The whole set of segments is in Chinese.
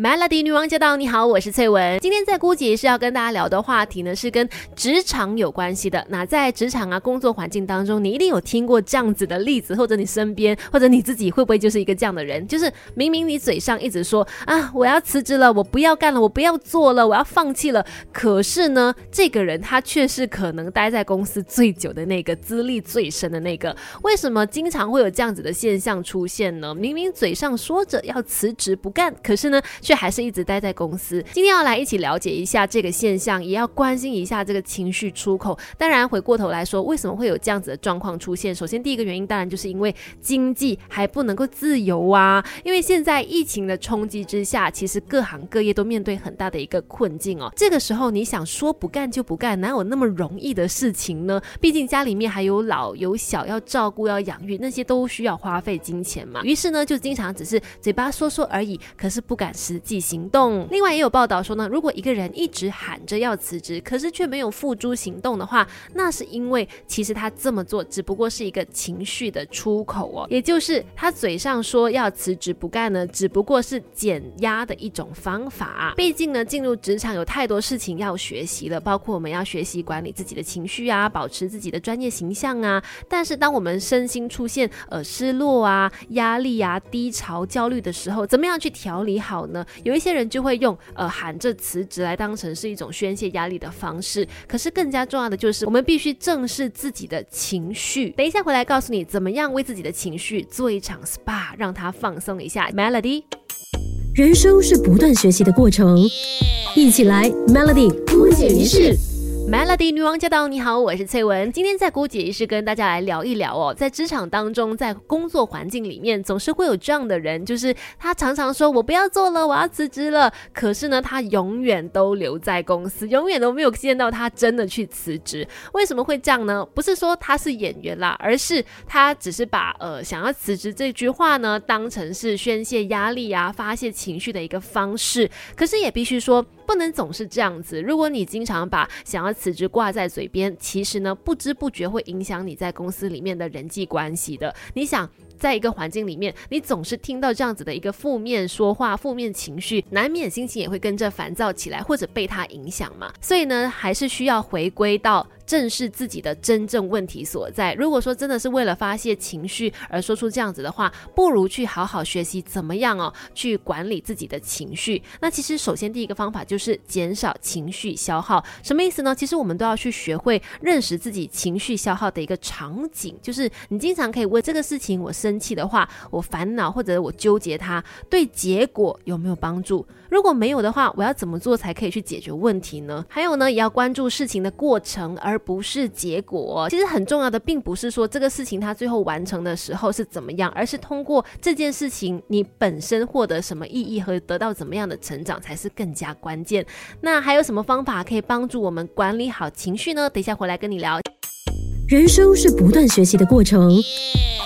Melody 女王驾到！你好，我是翠文。今天在姑姐是要跟大家聊的话题呢，是跟职场有关系的。那在职场啊，工作环境当中，你一定有听过这样子的例子，或者你身边，或者你自己会不会就是一个这样的人？就是明明你嘴上一直说啊，我要辞职了，我不要干了，我不要做了，我要放弃了。可是呢，这个人他却是可能待在公司最久的那个，资历最深的那个。为什么经常会有这样子的现象出现呢？明明嘴上说着要辞职不干，可是呢？却还是一直待在公司。今天要来一起了解一下这个现象，也要关心一下这个情绪出口。当然，回过头来说，为什么会有这样子的状况出现？首先，第一个原因当然就是因为经济还不能够自由啊。因为现在疫情的冲击之下，其实各行各业都面对很大的一个困境哦。这个时候，你想说不干就不干，哪有那么容易的事情呢？毕竟家里面还有老有小要照顾、要养育，那些都需要花费金钱嘛。于是呢，就经常只是嘴巴说说而已，可是不敢实。实际行动。另外也有报道说呢，如果一个人一直喊着要辞职，可是却没有付诸行动的话，那是因为其实他这么做只不过是一个情绪的出口哦，也就是他嘴上说要辞职不干呢，只不过是减压的一种方法。毕竟呢，进入职场有太多事情要学习了，包括我们要学习管理自己的情绪啊，保持自己的专业形象啊。但是当我们身心出现呃失落啊、压力啊、低潮、焦虑的时候，怎么样去调理好呢？有一些人就会用呃喊着辞职来当成是一种宣泄压力的方式，可是更加重要的就是我们必须正视自己的情绪。等一下回来告诉你怎么样为自己的情绪做一场 SPA，让它放松一下。Melody，人生是不断学习的过程，一起来 Melody 不解于事。Melody 女王驾到！你好，我是翠文。今天在姑姐仪式跟大家来聊一聊哦，在职场当中，在工作环境里面，总是会有这样的人，就是他常常说我不要做了，我要辞职了。可是呢，他永远都留在公司，永远都没有见到他真的去辞职。为什么会这样呢？不是说他是演员啦，而是他只是把呃想要辞职这句话呢当成是宣泄压力啊、发泄情绪的一个方式。可是也必须说。不能总是这样子。如果你经常把想要辞职挂在嘴边，其实呢，不知不觉会影响你在公司里面的人际关系的。你想，在一个环境里面，你总是听到这样子的一个负面说话、负面情绪，难免心情也会跟着烦躁起来，或者被他影响嘛。所以呢，还是需要回归到。正视自己的真正问题所在。如果说真的是为了发泄情绪而说出这样子的话，不如去好好学习怎么样哦，去管理自己的情绪。那其实首先第一个方法就是减少情绪消耗。什么意思呢？其实我们都要去学会认识自己情绪消耗的一个场景，就是你经常可以问这个事情：我是生气的话，我烦恼或者我纠结它，对结果有没有帮助？如果没有的话，我要怎么做才可以去解决问题呢？还有呢，也要关注事情的过程，而不是结果。其实很重要的，并不是说这个事情它最后完成的时候是怎么样，而是通过这件事情你本身获得什么意义和得到怎么样的成长才是更加关键。那还有什么方法可以帮助我们管理好情绪呢？等一下回来跟你聊。人生是不断学习的过程，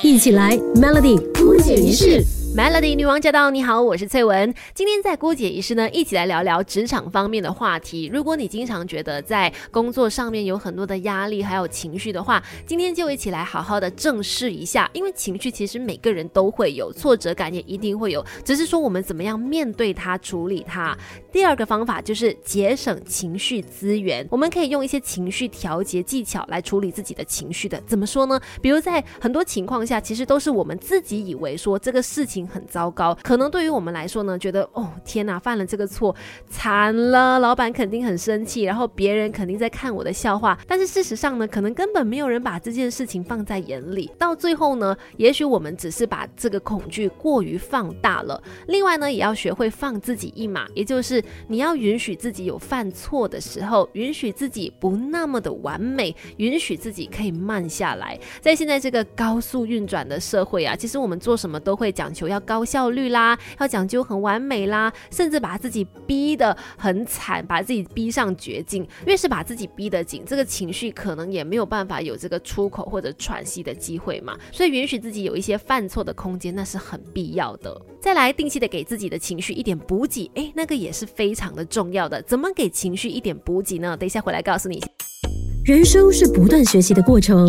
一起来 Melody 姑姐仪式。Melody 女王驾到！你好，我是翠文。今天在姑姐仪式呢，一起来聊聊职场方面的话题。如果你经常觉得在工作上面有很多的压力还有情绪的话，今天就一起来好好的正视一下。因为情绪其实每个人都会有，挫折感也一定会有，只是说我们怎么样面对它、处理它。第二个方法就是节省情绪资源，我们可以用一些情绪调节技巧来处理自己的情绪的。怎么说呢？比如在很多情况下，其实都是我们自己以为说这个事情。很糟糕，可能对于我们来说呢，觉得哦天哪，犯了这个错，惨了，老板肯定很生气，然后别人肯定在看我的笑话。但是事实上呢，可能根本没有人把这件事情放在眼里。到最后呢，也许我们只是把这个恐惧过于放大了。另外呢，也要学会放自己一马，也就是你要允许自己有犯错的时候，允许自己不那么的完美，允许自己可以慢下来。在现在这个高速运转的社会啊，其实我们做什么都会讲求要。高效率啦，要讲究很完美啦，甚至把自己逼得很惨，把自己逼上绝境。越是把自己逼得紧，这个情绪可能也没有办法有这个出口或者喘息的机会嘛。所以允许自己有一些犯错的空间，那是很必要的。再来定期的给自己的情绪一点补给，哎，那个也是非常的重要的。怎么给情绪一点补给呢？等一下回来告诉你。人生是不断学习的过程，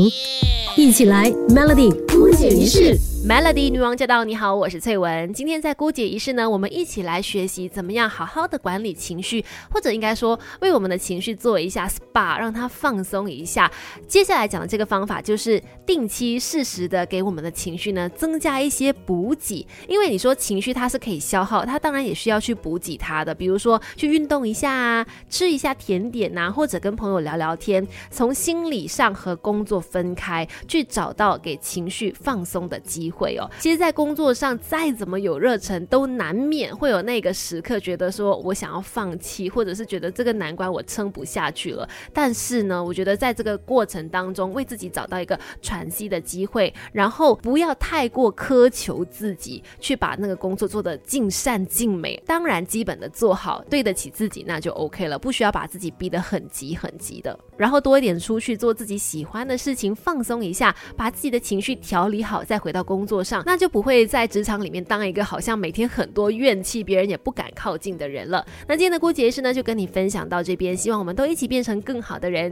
一起来 Melody 不解于事。Melody 女王驾到！你好，我是翠文。今天在姑姐仪式呢，我们一起来学习怎么样好好的管理情绪，或者应该说为我们的情绪做一下 SPA，让它放松一下。接下来讲的这个方法就是定期适时的给我们的情绪呢增加一些补给，因为你说情绪它是可以消耗，它当然也需要去补给它的，比如说去运动一下啊，吃一下甜点呐，或者跟朋友聊聊天，从心理上和工作分开，去找到给情绪放松的机会。会哦，其实，在工作上再怎么有热忱，都难免会有那个时刻，觉得说我想要放弃，或者是觉得这个难关我撑不下去了。但是呢，我觉得在这个过程当中，为自己找到一个喘息的机会，然后不要太过苛求自己，去把那个工作做得尽善尽美。当然，基本的做好，对得起自己，那就 OK 了，不需要把自己逼得很急很急的。然后多一点出去做自己喜欢的事情，放松一下，把自己的情绪调理好，再回到工。工作上，那就不会在职场里面当一个好像每天很多怨气，别人也不敢靠近的人了。那今天的郭杰师呢，就跟你分享到这边，希望我们都一起变成更好的人。